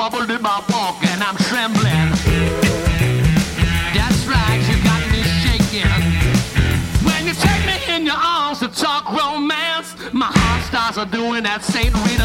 wobbled in my walk and I'm trembling. That's right, you got me shaking. When you take me in your arms to talk romance, my heart starts doing that St. Vitus.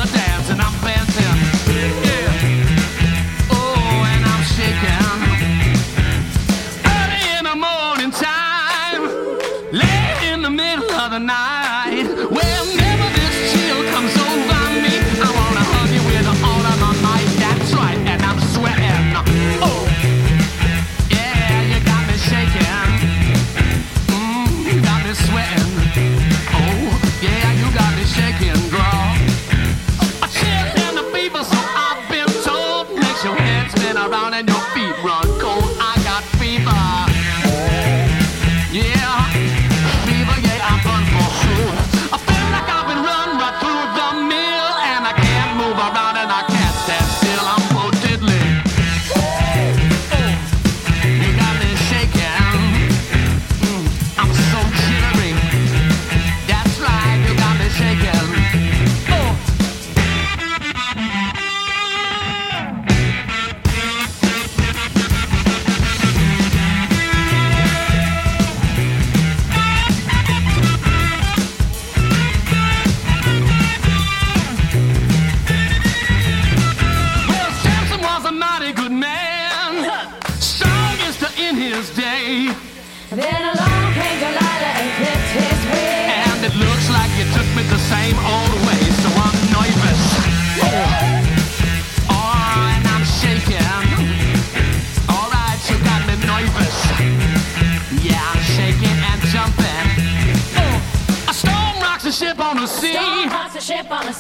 ship on the sea.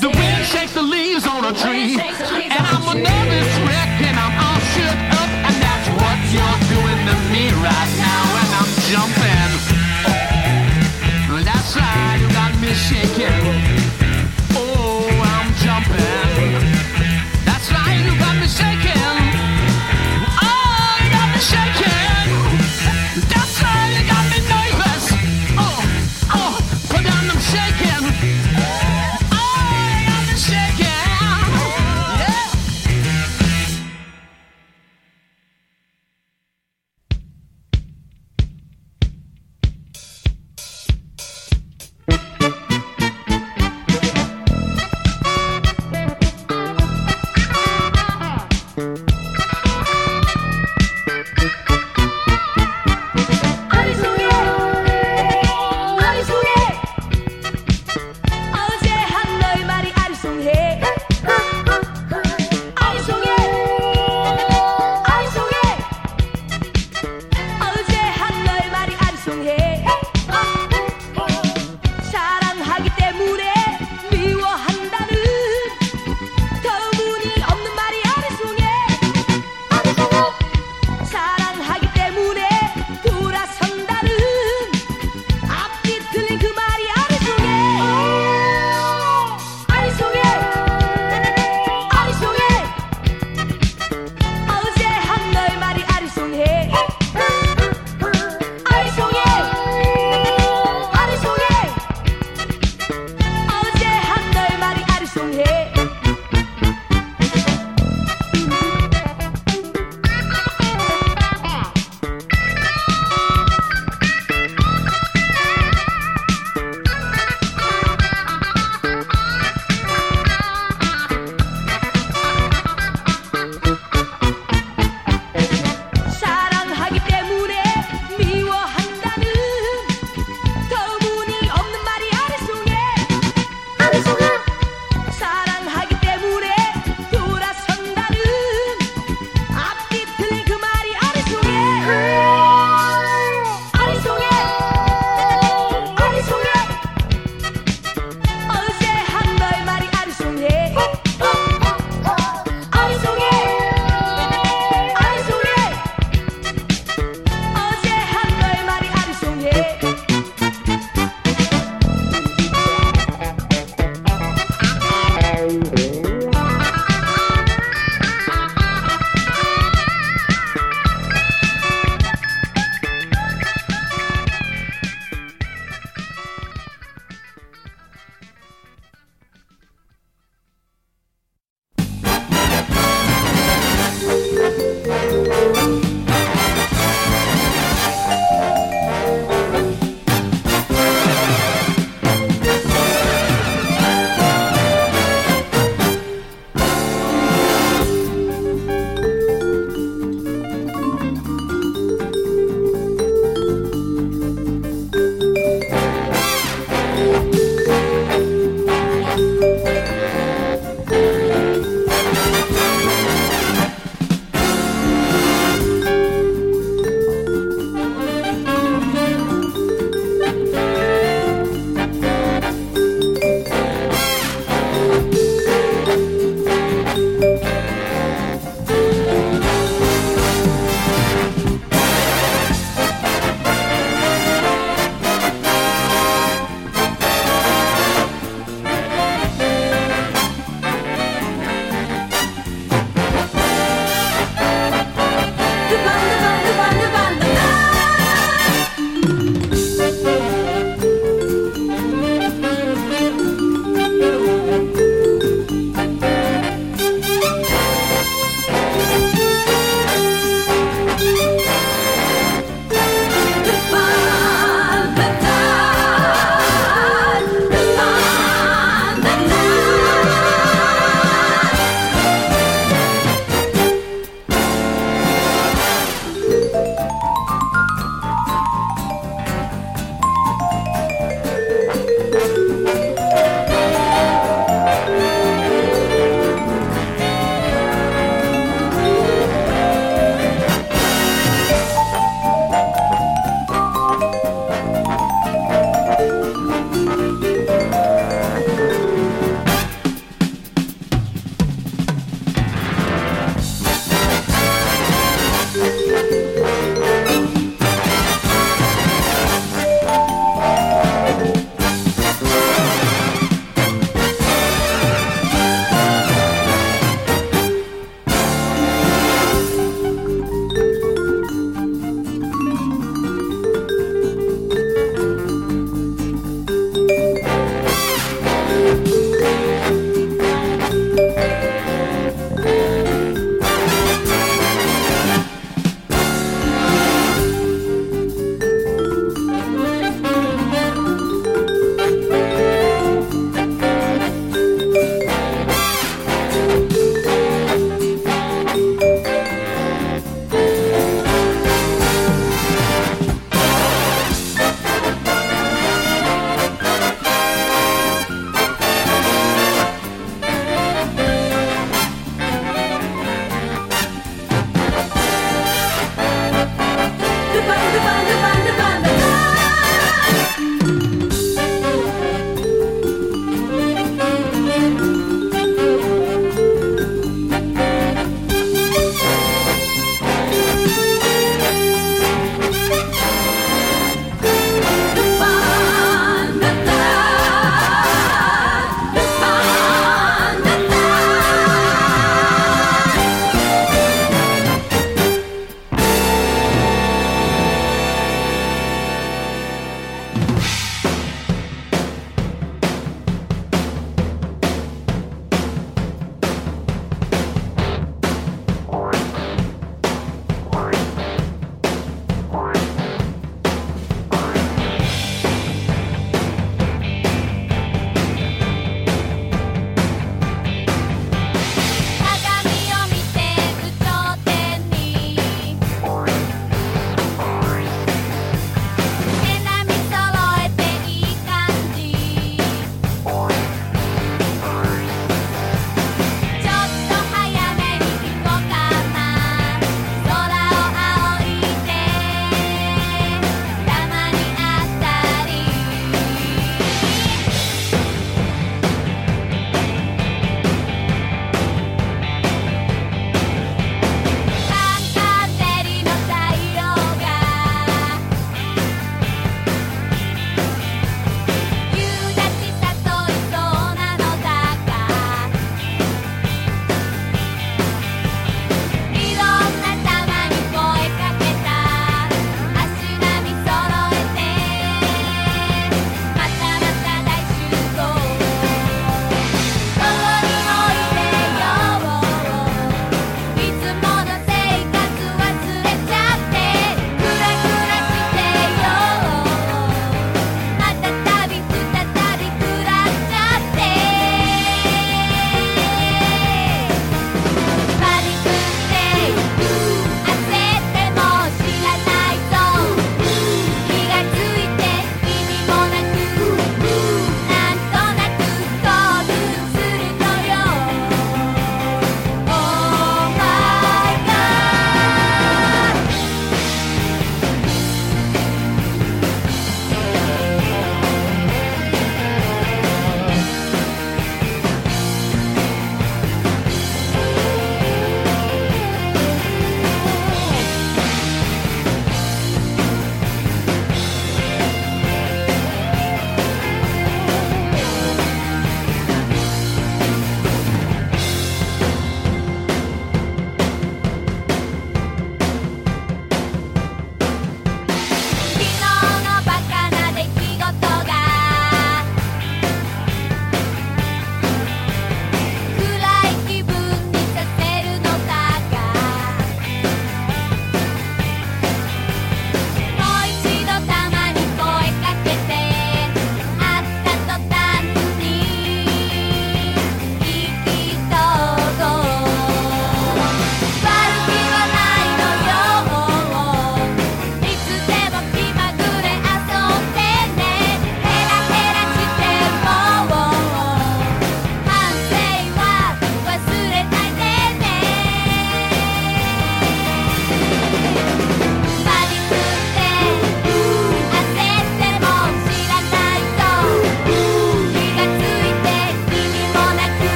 The wind shakes the leaves on a tree. And I'm a nervous wreck and I'm all shook up. And that's what you're doing to me right now. And I'm jumping.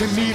to me.